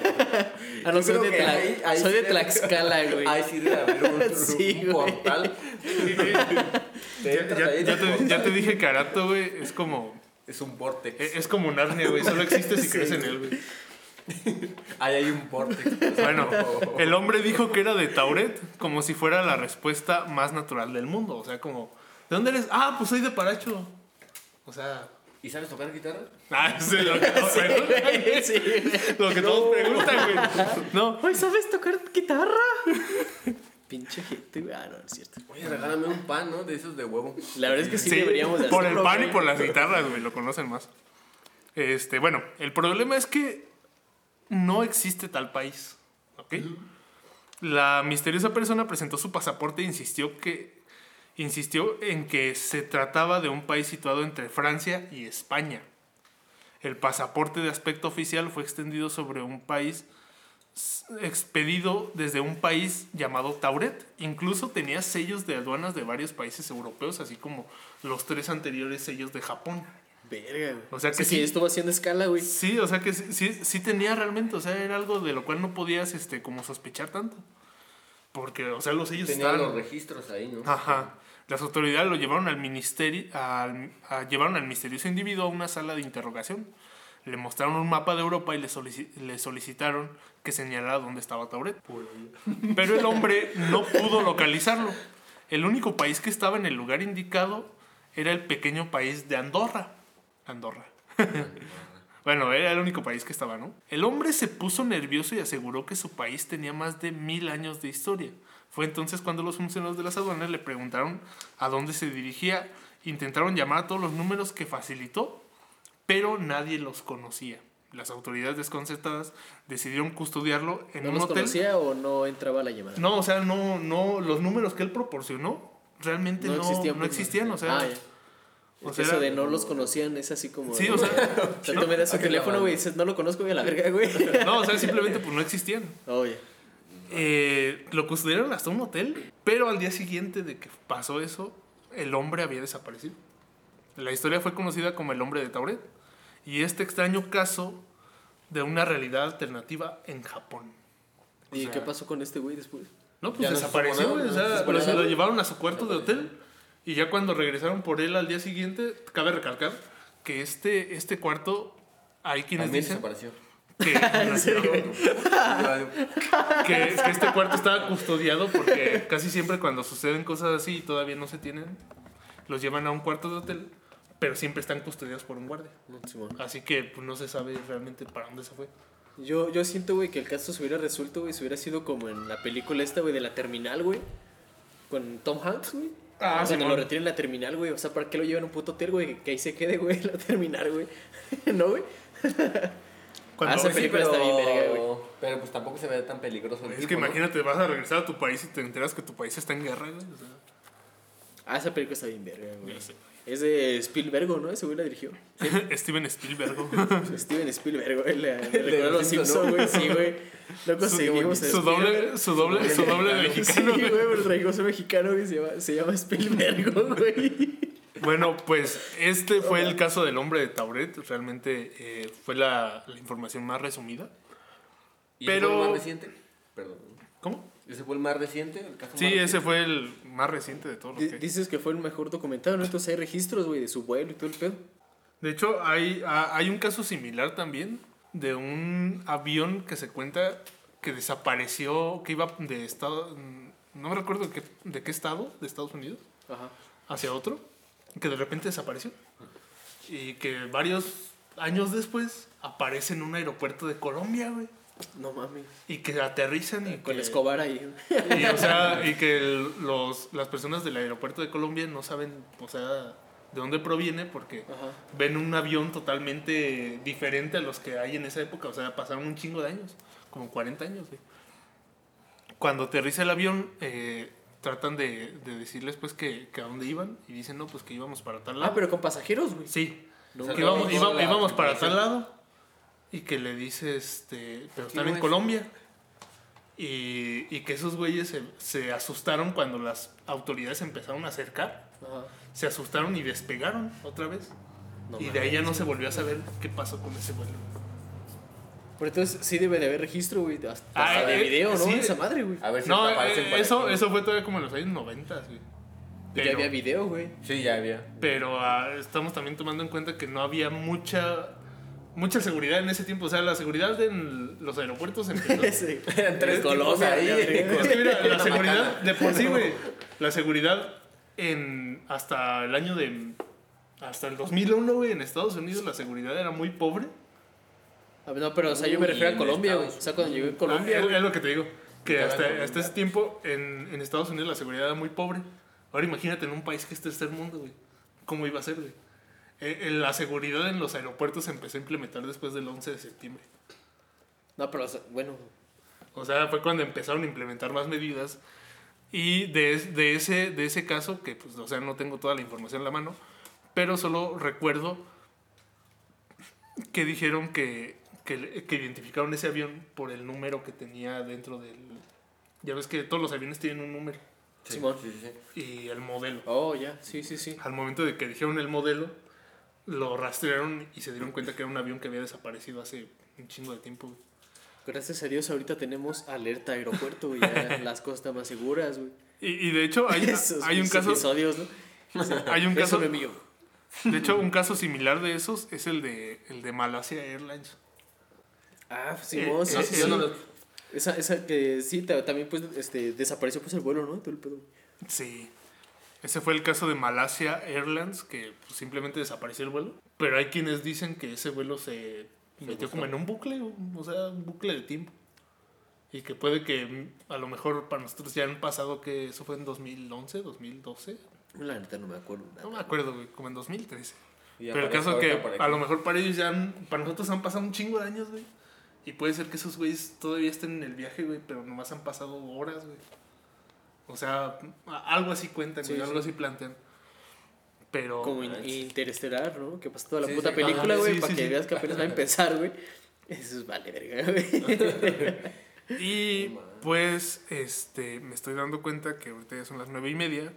Ah, no, soy de, que Tla- ahí- ahí soy sí de debe- Tlaxcala, güey. Ahí sí debe haber un, Sí, un portal. Te, ya te dije que Arato, güey, es como. Es un vortex. Es es como Narnia, güey. Solo existe si Sí. crees en él, güey. Ahí hay un vortex. Bueno, el hombre dijo que era de Tauret, como si fuera la respuesta más natural del mundo. O sea, como. ¿De dónde eres? Ah, pues soy de Paracho. O sea. ¿Y sabes tocar guitarra? Ah, eso es lo que todos preguntan. Sí, güey. Lo que todos preguntan, güey. No. Oye, ¿sabes tocar guitarra? Pinche gente, güey. Ah, no, no es cierto. Oye, regálame un pan, ¿no? De esos de huevo. La verdad es que sí, Sí, deberíamos de por el pan y por las guitarras, güey, lo conocen más. Este, bueno, el problema es que no existe tal país, ¿ok? La misteriosa persona presentó su pasaporte e insistió que insistió en que se trataba de un país situado entre Francia y España. El pasaporte de aspecto oficial fue extendido sobre un país expedido desde un país llamado Tauret. Incluso tenía sellos de aduanas de varios países europeos, así como los tres anteriores sellos de Japón. Verga. O sea que sí. sí. estuvo haciendo escala, güey. Sí, o sea que sí, sí, sí tenía realmente, o sea, era algo de lo cual no podías este, como sospechar tanto. Porque, o sea, los sellos Tenía estaban... los registros ahí, ¿no? Ajá. Las autoridades lo llevaron al ministerio, al, a- llevaron al misterioso individuo a una sala de interrogación. Le mostraron un mapa de Europa y le, solici- le solicitaron que señalara dónde estaba Tauret. Pero el hombre no pudo localizarlo. El único país que estaba en el lugar indicado era el pequeño país de Andorra. Andorra. bueno, era el único país que estaba, ¿no? El hombre se puso nervioso y aseguró que su país tenía más de mil años de historia. Fue entonces cuando los funcionarios de las aduanas le preguntaron a dónde se dirigía. Intentaron llamar a todos los números que facilitó, pero nadie los conocía. Las autoridades desconcertadas decidieron custodiarlo en ¿No un los hotel. conocía o no entraba la llamada? No, o sea, no, no, los números que él proporcionó realmente no, no existían, existían. o sea, Ah, o sea, eso de no los conocían es así como. Sí, o sea, O sea, tú me das su ¿a qué teléfono, güey, y dices, no lo conozco, güey, a la verga, güey. no, o sea, simplemente pues no existían. Oye. Eh, lo custodiaron hasta un hotel, pero al día siguiente de que pasó eso, el hombre había desaparecido. La historia fue conocida como el hombre de Tauret y este extraño caso de una realidad alternativa en Japón. ¿Y sea- qué pasó con este güey después? No, pues no desapareció, nada, o sea, lo, desapareció. lo llevaron a su cuarto de hotel y ya cuando regresaron por él al día siguiente, cabe recalcar que este, este cuarto, hay quienes También dicen desapareció. que, que, que este cuarto estaba custodiado porque casi siempre cuando suceden cosas así y todavía no se tienen, los llevan a un cuarto de hotel, pero siempre están custodiados por un guardia. Así que pues, no se sabe realmente para dónde se fue. Yo, yo siento, güey, que el caso se hubiera resuelto, güey, si hubiera sido como en la película esta, güey, de la terminal, güey. Con Tom Hanks, güey. Ah, Cuando Simón. lo retiran en la terminal, güey. O sea, ¿para qué lo llevan a un puto hotel, güey? Que ahí se quede, güey, en la terminal, güey. ¿No, güey? Cuando- Ah, esa sí, película está bien verga, güey. Pero pues tampoco se ve tan peligroso el es tipo, que ¿no? imagínate, vas a regresar a tu país y te enteras que tu país está en guerra, güey. o sea, Ah, esa película está bien verga, güey. ya sé. Es de Spielberg, ¿no? Ese güey la dirigió. Steven Spielberg. Steven Spielberg, güey. Le, a los Simpsons, Simpson, güey. Sí, güey. No conseguimos su doble, su doble, su doble Sí, mexicano. güey, pero el raigoso mexicano, güey, se llama, se llama Spielberg, güey. Bueno, pues este fue el caso del hombre de Tauret. Realmente eh, fue la, la información más resumida. ¿Y Pero- el más reciente? Perdón. ¿Cómo? ¿Ese fue el más reciente? El caso Sí, más ese fue el más reciente de todos que... Dices que fue el mejor documentado, ¿no? Entonces hay registros, güey, de su vuelo y todo el pedo. De hecho, hay, ha- hay un caso similar también de un avión que se cuenta que desapareció, que iba de estado... No me recuerdo de qué, de qué estado, de Estados Unidos, Ajá. hacia otro, que de repente desapareció. Y que varios años después aparece en un aeropuerto de Colombia, güey. No mames. Y que aterrizan y Con que, Escobar ahí. y, o sea, y que el- los, las personas del aeropuerto de Colombia no saben, o sea, de dónde proviene porque Ajá. ven un avión totalmente diferente a los que hay en esa época. O sea, pasaron un chingo de años, como 40 años, güey. Cuando aterriza el avión, eh, tratan de, de decirles pues que, que a dónde iban y dicen, no, pues que íbamos para tal lado. Ah, pero con pasajeros, güey. Sí, No, íbamos, íbamos para tal lado y que le dice, este, pero están en. Colombia. Y, y que esos güeyes se, se asustaron cuando las autoridades empezaron a acercar. Ajá. Se asustaron y despegaron otra vez. No y de ahí ya no se volvió a saber qué pasó con ese vuelo. Pero entonces sí debe de haber registro, güey. Hasta, Ah, de eh, video, ¿no? sí. Esa madre, güey. A ver si No, eh, eso, aquí. eso fue todavía como en los años 90, güey. Ya había video, güey. Sí, ya había. pero ah, estamos también tomando en cuenta que no había mucha mucha seguridad en ese tiempo. O sea, la seguridad en los aeropuertos empezó. Ese. Eran tres Es ahí. Es que mira, la seguridad de por sí, güey. La seguridad en hasta el año de hasta el 2001, güey, en Estados Unidos la seguridad era muy pobre. A ver, no, pero o sea, yo me refiero a Colombia, güey. O sea, cuando llegué a Ah, Colombia, es, güey. es lo que te digo, que hasta, hasta ese tiempo en, en Estados Unidos la seguridad era muy pobre. Ahora imagínate en un país que es tercer mundo, güey. ¿Cómo iba a ser, güey? Eh, eh, la seguridad en los aeropuertos se empezó a implementar después del 11 de septiembre. No, pero bueno. O sea, fue cuando empezaron a implementar más medidas. Y de, es- de, ese, de ese caso, que pues, o sea, no tengo toda la información en la mano, pero solo recuerdo que dijeron que, que, que identificaron ese avión por el número que tenía dentro del... Ya ves que todos los aviones tienen un número Sí, Simón. sí, sí. y el modelo. Oh, ya. Sí, sí, sí. Al momento de que dijeron el modelo, lo rastrearon y se dieron cuenta que era un avión que había desaparecido hace un chingo de tiempo. Gracias a Dios ahorita tenemos alerta aeropuerto, güey. Ya las cosas están más seguras, güey. Y, y de hecho hay, Esos hay un caso... episodios, ¿no? Hay un caso... mío. De hecho, un caso similar de esos es el de, el de Malasia Airlines. Ah, pues, Eh, sí, eh, sí, yo sí. no lo- Esa, esa que sí, ta- también pues este, desapareció pues el vuelo, ¿no? Todo el pedo. Sí. Ese fue el caso de Malasia Airlines, que pues, simplemente desapareció el vuelo. Pero hay quienes dicen que ese vuelo se metió como en un bucle, o sea, un bucle de tiempo. Y que puede que a lo mejor para nosotros ya han pasado que eso fue en 2011, 2012. La neta no me acuerdo. nada. No me acuerdo, güey, como en 2013. Y Pero el caso que a lo mejor para ellos ya han, para nosotros han pasado un chingo de años, güey. Y puede ser que esos güeyes todavía estén en el viaje, güey, pero nomás han pasado horas, güey. O sea, algo así cuentan, Sí, güey, algo sí. así plantean. Pero Como in- interestelar, ¿no? Que pasa toda la Sí, puta sí. película, Ajá, güey, sí, para sí, que sí. veas que apenas va a empezar, güey. Eso es vale, verga, güey. Y pues, este, me estoy dando cuenta que ahorita ya son las nueve y media.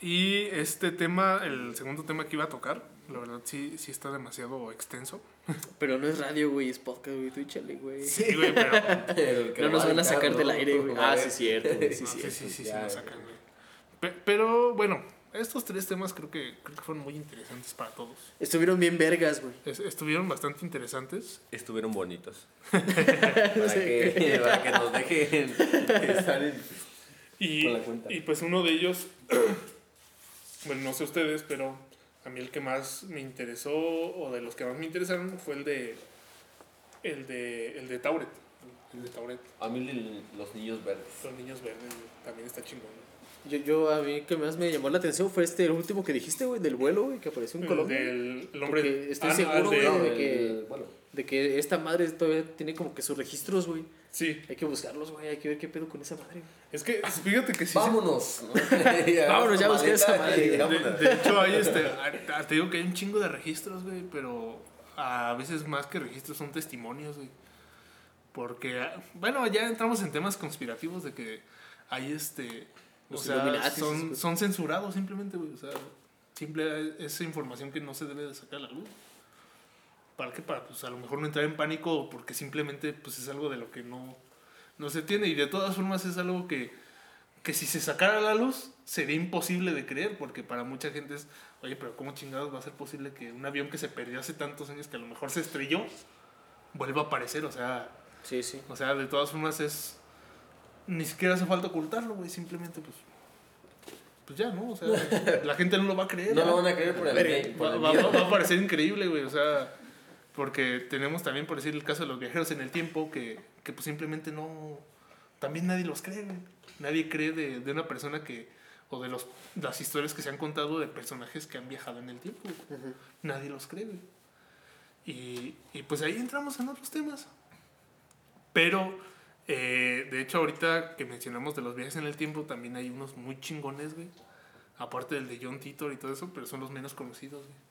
Y este tema, el segundo tema que iba a tocar, la verdad sí, sí está demasiado extenso. Pero no es radio, güey, es podcast, güey. Tú échale, güey. Sí, güey, pero... Pero No nos va van a sacar del aire, güey. Ah, sí, cierto, güey. Sí, No, sí, cierto. sí, sí, sí, ya, güey. sacan, güey. Pe- Pero bueno, estos tres temas creo que, creo que fueron muy interesantes para todos. Estuvieron bien vergas, güey. Es- estuvieron bastante interesantes. Estuvieron bonitos. para, que, para que nos dejen estar en... Y, Con la cuenta. y pues uno de ellos, bueno, no sé ustedes, pero a mí el que más me interesó, o de los que más me interesaron, fue el de, el de, el de Tauret. El de Tauret. A mí el- los niños verdes. Los niños verdes, también está chingón. Yo, yo, a mí que más me llamó la atención fue este, el último que dijiste, güey, del vuelo, güey, que apareció en El Colombia. del el hombre... Estoy ah, seguro, de- güey, de el- que- bueno, De que esta madre todavía tiene como que sus registros, güey. Sí, Hay que buscarlos, güey. Hay que ver qué pedo con esa madre. es que fíjate que sí. vámonos. ¿no? Vámonos, ya busqué esa madre. De, de hecho, hay este. Te digo que hay un chingo de registros, güey, pero a veces más que registros son testimonios, güey. Porque, ah, bueno, ya entramos en temas conspirativos de que hay este. O sea, son, son censurados simplemente, güey. O sea, simple esa información que no se debe de sacar a la luz. ¿Para qué? Para, pues, a lo mejor no entrar en pánico porque simplemente, pues, es algo de lo que no, no se tiene. Y de todas formas es algo que, que si se sacara a la luz sería imposible de creer porque para mucha gente es, oye, pero ¿cómo chingados va a ser posible que un avión que se perdió hace tantos años que a lo mejor se estrelló vuelva a aparecer? O sea, Sí, sí. o sea, de todas formas es, ni siquiera hace falta ocultarlo, güey, simplemente pues, pues ya, ¿no? O sea, la gente no lo va a creer. No ¿no? lo van a creer por el, por Va, el va- miedo. va a parecer increíble, güey. O sea, porque tenemos también, por decir, el caso de los viajeros en el tiempo, que, que pues simplemente no. También nadie los cree, güey. Nadie cree de, de una persona que. O de los, las historias que se han contado de personajes que han viajado en el tiempo. Nadie los cree, güey. Y, y pues ahí entramos en otros temas. Pero, eh, de hecho, ahorita que mencionamos de los viajes en el tiempo, también hay unos muy chingones, güey. Aparte del de John Titor y todo eso, pero son los menos conocidos, güey.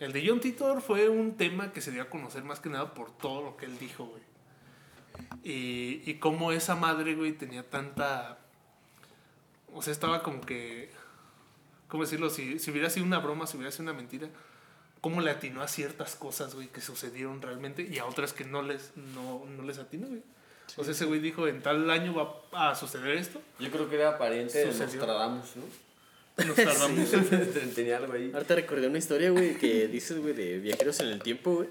El de John Titor fue un tema que se dio a conocer más que nada por todo lo que él dijo, güey. Y, y cómo esa madre, güey, tenía tanta... O sea, estaba como que... ¿Cómo decirlo? Si, si hubiera sido una broma, si hubiera sido una mentira, cómo le atinó a ciertas cosas, güey, que sucedieron realmente y a otras que no les, no, no les atinó, güey. O sea, ese güey dijo, en tal año va a suceder esto. Yo creo que era pariente de Sucedió. Nostradamus, ¿no? Nos tardamos. Tenía algo ahí. Ahorita recordé una historia, güey, que dices, güey, de viajeros en el tiempo, güey.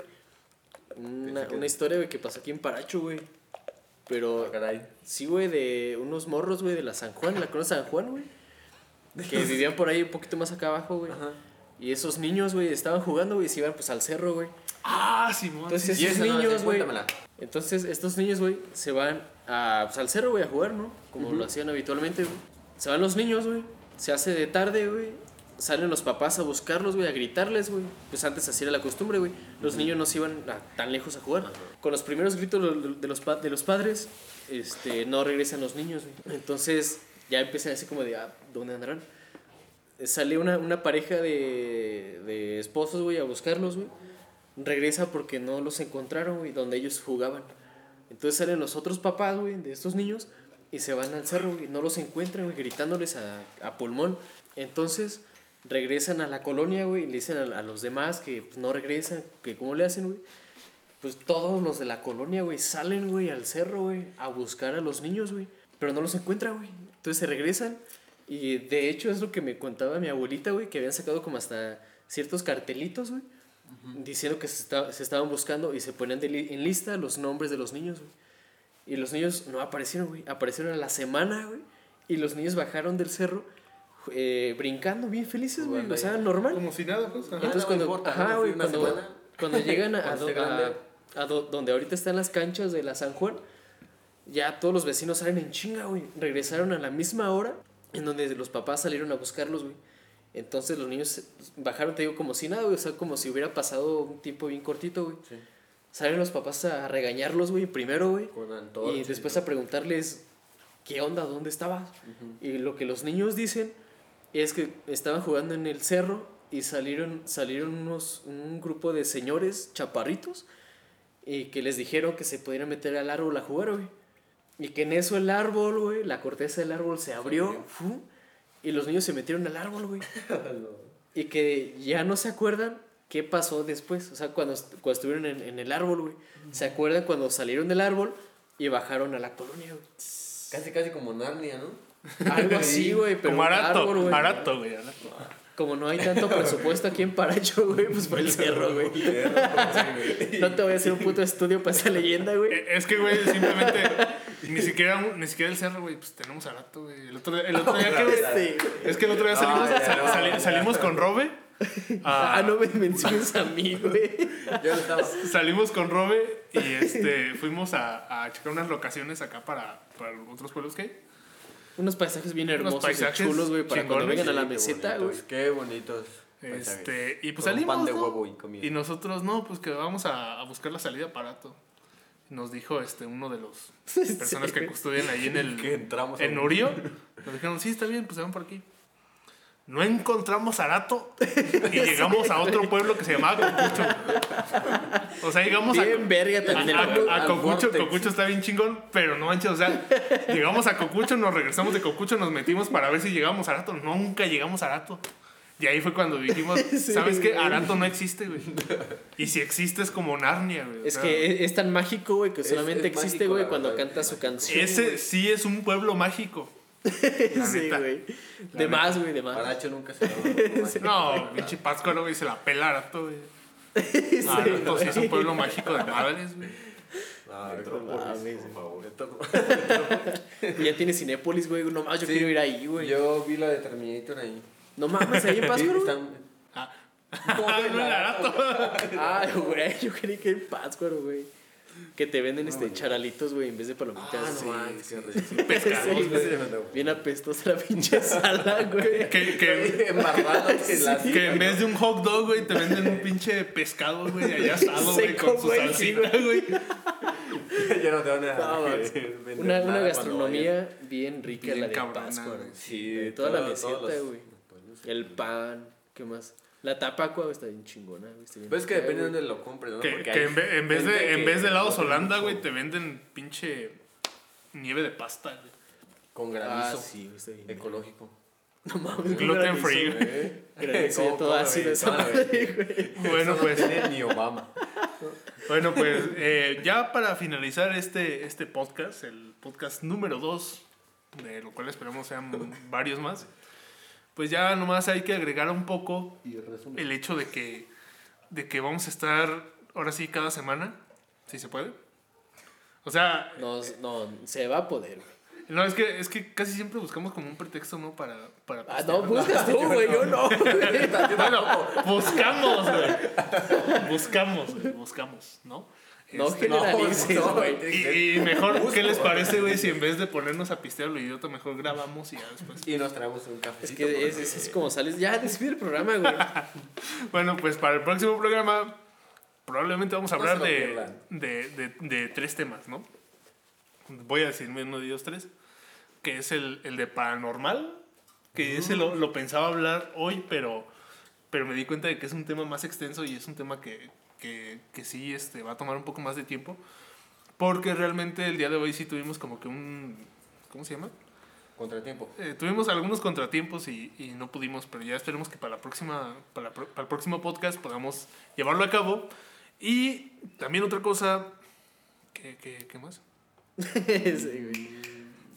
Una, una historia, güey, que pasó aquí en Paracho, güey. Pero Ah, caray. sí, güey, de unos morros, güey, de la San Juan, la conoces San Juan, güey. Que vivían por ahí un poquito más acá abajo, güey. Ajá. Y esos niños, güey, estaban jugando, güey, y se iban pues al cerro, güey. Ah, Simón. Entonces, sí, esos niños, güey. Entonces, estos niños, güey, se van a, pues, al cerro, güey, a jugar, ¿no? Como lo hacían habitualmente, güey. Se van los niños, güey. Se hace de tarde, güey. Salen los papás a buscarlos, güey, a gritarles, güey. Pues antes así era la costumbre, güey. Los niños no se iban a- tan lejos a jugar. Con los primeros gritos de- los, pa- de los padres, este, no regresan los niños, güey. Entonces, ya empiezan así como de, ah, ¿dónde andarán? Sale una, una pareja de, de esposos, güey, a buscarlos, güey. Regresa porque no los encontraron, güey, donde ellos jugaban. Entonces salen los otros papás, güey, de estos niños y se van al cerro, güey. No los encuentran, güey, gritándoles a, a pulmón. Entonces regresan a la colonia, güey, y le dicen a, a los demás que pues, no regresan, que cómo le hacen, güey. Pues todos los de la colonia, güey, salen, güey, al cerro, güey, a buscar a los niños, güey. Pero no los encuentran, güey. Entonces se regresan Y de hecho es lo que me contaba mi abuelita, güey, que habían sacado como hasta ciertos cartelitos, güey, diciendo que se, está- se estaban buscando y se ponían de li- en lista los nombres de los niños, güey. Y los niños no aparecieron, güey. Aparecieron a la semana, güey. Y los niños bajaron del cerro eh, brincando bien felices, güey. O sea, normal. Como si nada, pues. ajá. Entonces no cuando, importa, ajá, ¿no? güey, Una cuando, llegan a, do- do- donde ahorita están las canchas de la San Juan, ya todos los vecinos salen en chinga, güey. Regresaron a la misma hora en donde los papás salieron a buscarlos, güey. Entonces los niños bajaron, te digo, como si nada, güey. O sea, como si hubiera pasado un tiempo bien cortito, güey. Sí. Salen los papás a regañarlos, güey, primero, güey. Y después a preguntarles, ¿qué onda? ¿Dónde estabas? Y lo que los niños dicen es que estaban jugando en el cerro y salieron, salieron unos, un grupo de señores chaparritos y que les dijeron que se pudieran meter al árbol a jugar, güey. Y que en eso el árbol, güey, la corteza del árbol se abrió, y los niños se metieron al árbol, güey. Y que ya no se acuerdan qué pasó después. O sea, cuando, cuando estuvieron en, en el árbol, güey. Se acuerdan cuando salieron del árbol y bajaron a la colonia, güey. Casi, casi como Narnia, ¿no? Algo así, güey, pero Como Arato. árbol, güey. Arato, güey. Arato. Como no hay tanto presupuesto aquí en Paracho, güey, pues por el cerro, güey. No te voy a hacer un puto estudio para esa leyenda, güey. Eh, Es que, güey, simplemente. ni siquiera ni siquiera el cerro, güey. Pues tenemos Arato, güey. El otro, el otro día que. Es que el otro día No, salimos, ya sal- salimos con Robe. A- Ah, no me menciones a mí, güey. Yo no estaba. Salimos con Robe y este, fuimos a, a checar unas locaciones acá para, para otros pueblos que hay. Unos paisajes bien hermosos paisajes y chulos, güey, para cuando vengan a la meseta, güey. Qué bonitos. Este, y pues Con salimos. pan de ¿no? huevo y comida. Y nosotros, no, pues que vamos a, a buscar la salida para Arato. Nos dijo este, uno de los personas que custodian ahí en el. Que entramos en Urio. Nos dijeron, sí, está bien, pues se van por aquí. No encontramos Arato y llegamos a otro pueblo que se llamaba Cocucho. O sea, llegamos a, verga a, a- a Cocucho. vortex. Cocucho está bien chingón, pero no manches, o sea, llegamos a Cocucho, nos regresamos de Cocucho, nos metimos para ver si llegamos a Arato. Nunca llegamos a Arato. Y ahí fue cuando dijimos, Sí, ¿sabes qué? Arato no existe, güey. Y si existe es como Narnia, güey. Es que es, es tan mágico, güey, que solamente es existe, mágico, güey, cuando verdad, canta su canción. Ese güey. sí es un pueblo mágico. La Sí, güey. De más, güey, de más. Paracho nunca se va. No, pinche Pátzcuaro, güey, se la pela Arato, güey. Sí, Ah, Arato sí es un pueblo mágico de madres, güey. Ah, mames, por favor. Y ya tiene Cinépolis, güey. No más, yo Sí. quiero ir ahí, güey. Yo vi la de Terminator ahí. No mames, ahí en. Están- Ah, no, el Arato. Ay, güey, yo creí que en Pátzcuaro, güey. Que te venden este charalitos, güey, en vez de palomitas. Ah, Sí, no manches, sí. qué. Pescados, Sí. Bien apestosa la pinche sala, güey. Que, que, las- que en vez de un hot dog, güey, te venden un pinche pescado, güey, allá asado, güey, con su güey, salsita, sí, güey. Ya no te van a No, Una, nada una gastronomía bien rica, Bien la de cabrona, Pátzcuaro. güey. Sí, De toda la todo- meseta, los- güey. El pan, ¿qué más? La tapacua güey, está bien chingona, güey. está bien Pues es que depende de dónde lo compres, ¿no? Que, Porque que en, ve- en vez de, en vez de helados Holanda, güey, te venden pinche nieve de pasta, güey. Con Ah, granizo. sí, güey, está bien. Ecológico. No mames, Gluten free. güey. Granizo ya ¿Cómo, todo ácido güey? esa ¿Cómo, madre, güey? güey. Bueno, pues, tiene ni Obama. bueno, pues, eh, ya para finalizar este, este podcast, el podcast número 2, de lo cual esperamos sean varios más, pues ya nomás hay que agregar un poco Y el hecho de que, de que vamos a estar ahora sí cada semana, si se puede. O sea, No, no, se va a poder, no, es que, es que casi siempre buscamos como un pretexto, ¿no? Para, para Ah, no, buscas tú, güey, yo no. Bueno, buscamos, güey. Buscamos, güey, buscamos, ¿no? No Este, generalices, no, y, y mejor, ¿qué les parece, güey? Si en vez de ponernos a pistear lo idiota, mejor grabamos y ya después. Y nos traemos un Es cafecito. que es, favor. es, es como sales. Ya, despide el programa, güey. Bueno, pues para el próximo programa, probablemente vamos a hablar de, de, de, de tres temas, ¿no? Voy a decirme uno de ellos tres, que es el, el de paranormal, que ese lo, lo pensaba hablar hoy, pero, pero me di cuenta de que es un tema más extenso y es un tema que, que, que sí este, va a tomar un poco más de tiempo, porque realmente el día de hoy sí tuvimos como que un... ¿Cómo se llama? Contratiempo. Eh, tuvimos algunos contratiempos y, y no pudimos, pero ya esperemos que para, la próxima, para, para el próximo podcast podamos llevarlo a cabo. Y también otra cosa, ¿qué, qué, qué más? Sí, güey.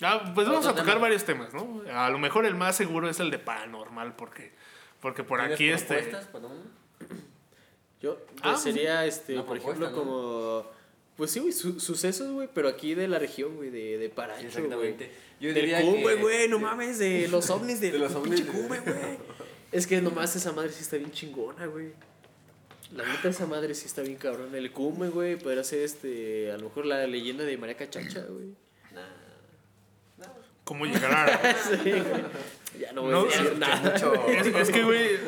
Ah, pues vamos a tocar tema. varios temas, ¿no? A lo mejor el más seguro es el de paranormal, porque, porque por ¿Tienes aquí este... propuestas uno? Yo, pues Ah, sería, este, por propuesta, ejemplo, ¿no? como. Pues sí, güey, su- sucesos, güey, pero aquí de la región, güey, de, de Paracho, güey. Exactamente. Yo Del diría Cume, que- güey, no mames, de los ovnis de, De los ovnis pinche de- Cume, güey. Es que nomás esa madre sí está bien chingona, güey. La neta, esa madre sí está bien cabrón. El Cume, güey, podría ser este, a lo mejor la leyenda de María Cachacha, güey. Nah. ¿Cómo llegar a... Sí, güey. Ya no voy No, a decir es- nada. Es, es que, güey,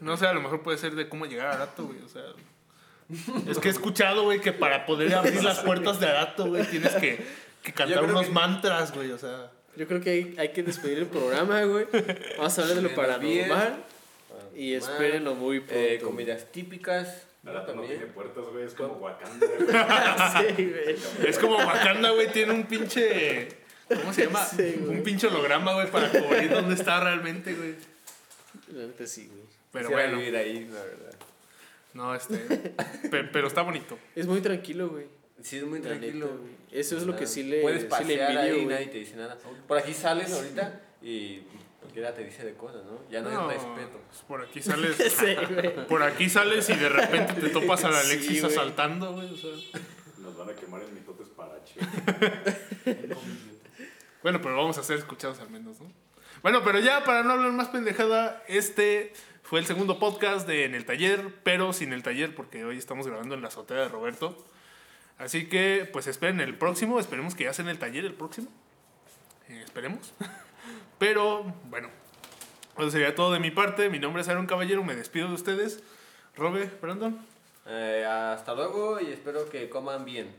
no sé, a lo mejor puede ser de cómo llegar a Arato, güey, o sea... Es que he escuchado, güey, que para poder abrir las puertas de Arato, güey, tienes que, que cantar unos que- mantras, güey, o sea... Yo creo que hay, hay que despedir el programa, güey. Vamos a hablar de lo paranormal. Y espérenlo muy pronto. Eh, comidas típicas. Ahora no tiene puertas, güey. Es como Wakanda, güey. sí, güey. Es como Wakanda, güey, tiene un pinche... ¿Cómo se llama? Sí, un pinche holograma, güey, para cubrir dónde está realmente, güey. La neta sí, güey. Pero Quisiera bueno, vivir ahí, la verdad. no, este... pe- pero está bonito. Es muy tranquilo, güey. Sí, es muy tranquilo. neta, güey. Eso es lo que sí le, Puedes sí le pasear envidio, ahí y güey. nadie te dice nada. Por aquí sales ahorita y cualquiera te dice de cosas, ¿no? Ya no, No, hay respeto. pues por aquí sales... Sí, güey. Por aquí sales y de repente te topas al Sí, Alexis güey. asaltando, güey. O sea. Nos van a quemar en mitotes paracho. Bueno, pero vamos a ser escuchados al menos, ¿no? Bueno, pero ya para no hablar más pendejada, este fue el segundo podcast de En el Taller, pero sin el taller, porque hoy estamos grabando en la azotea de Roberto. Así que, pues esperen el próximo, esperemos que ya sea en el taller el próximo. Eh, esperemos. Pero, bueno, eso sería todo de mi parte. Mi nombre es Aaron Caballero, me despido de ustedes. Robe, Brandon. Eh, hasta luego y espero que coman bien.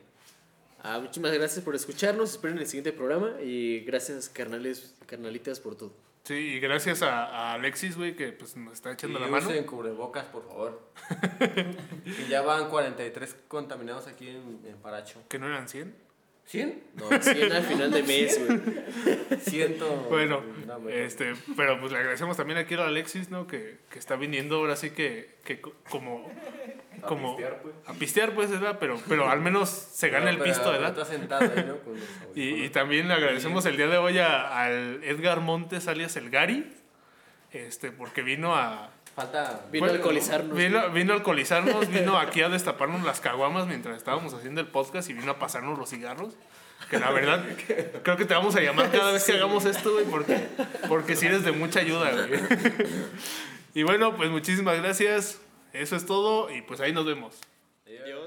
Ah, muchísimas gracias por escucharnos. Esperen el siguiente programa. Y gracias, carnales, carnalitas, por todo. Sí, y gracias a, a Alexis, güey, que pues nos está echando y la mano. usen cubrebocas, por favor. que ya van 43 contaminados aquí en, en Paracho. Que no eran 100. ¿100? No, 100 al final de mes, güey. Ciento. Bueno, no, mejor. este, pero pues le agradecemos también aquí a Alexis, ¿no? Que, que está viniendo ahora sí que, que co- como, A como pistear, pues. a pistear, pues, ¿verdad? Pero, pero al menos se gana el pisto, pero ¿verdad? Está sentado ahí, ¿no? Con los Y, también le agradecemos el día de hoy a- al Edgar Montes, alias el Gary, este, porque vino a... Falta. Vino a Bueno, alcoholizarnos. Vino, vino a alcoholizarnos, vino aquí a destaparnos las caguamas mientras estábamos haciendo el podcast y vino a pasarnos los cigarros. Que la verdad, creo que te vamos a llamar cada vez que hagamos esto, güey, porque, porque sí eres de mucha ayuda, güey. Y bueno, pues muchísimas gracias. Eso es todo y pues ahí nos vemos. Adiós.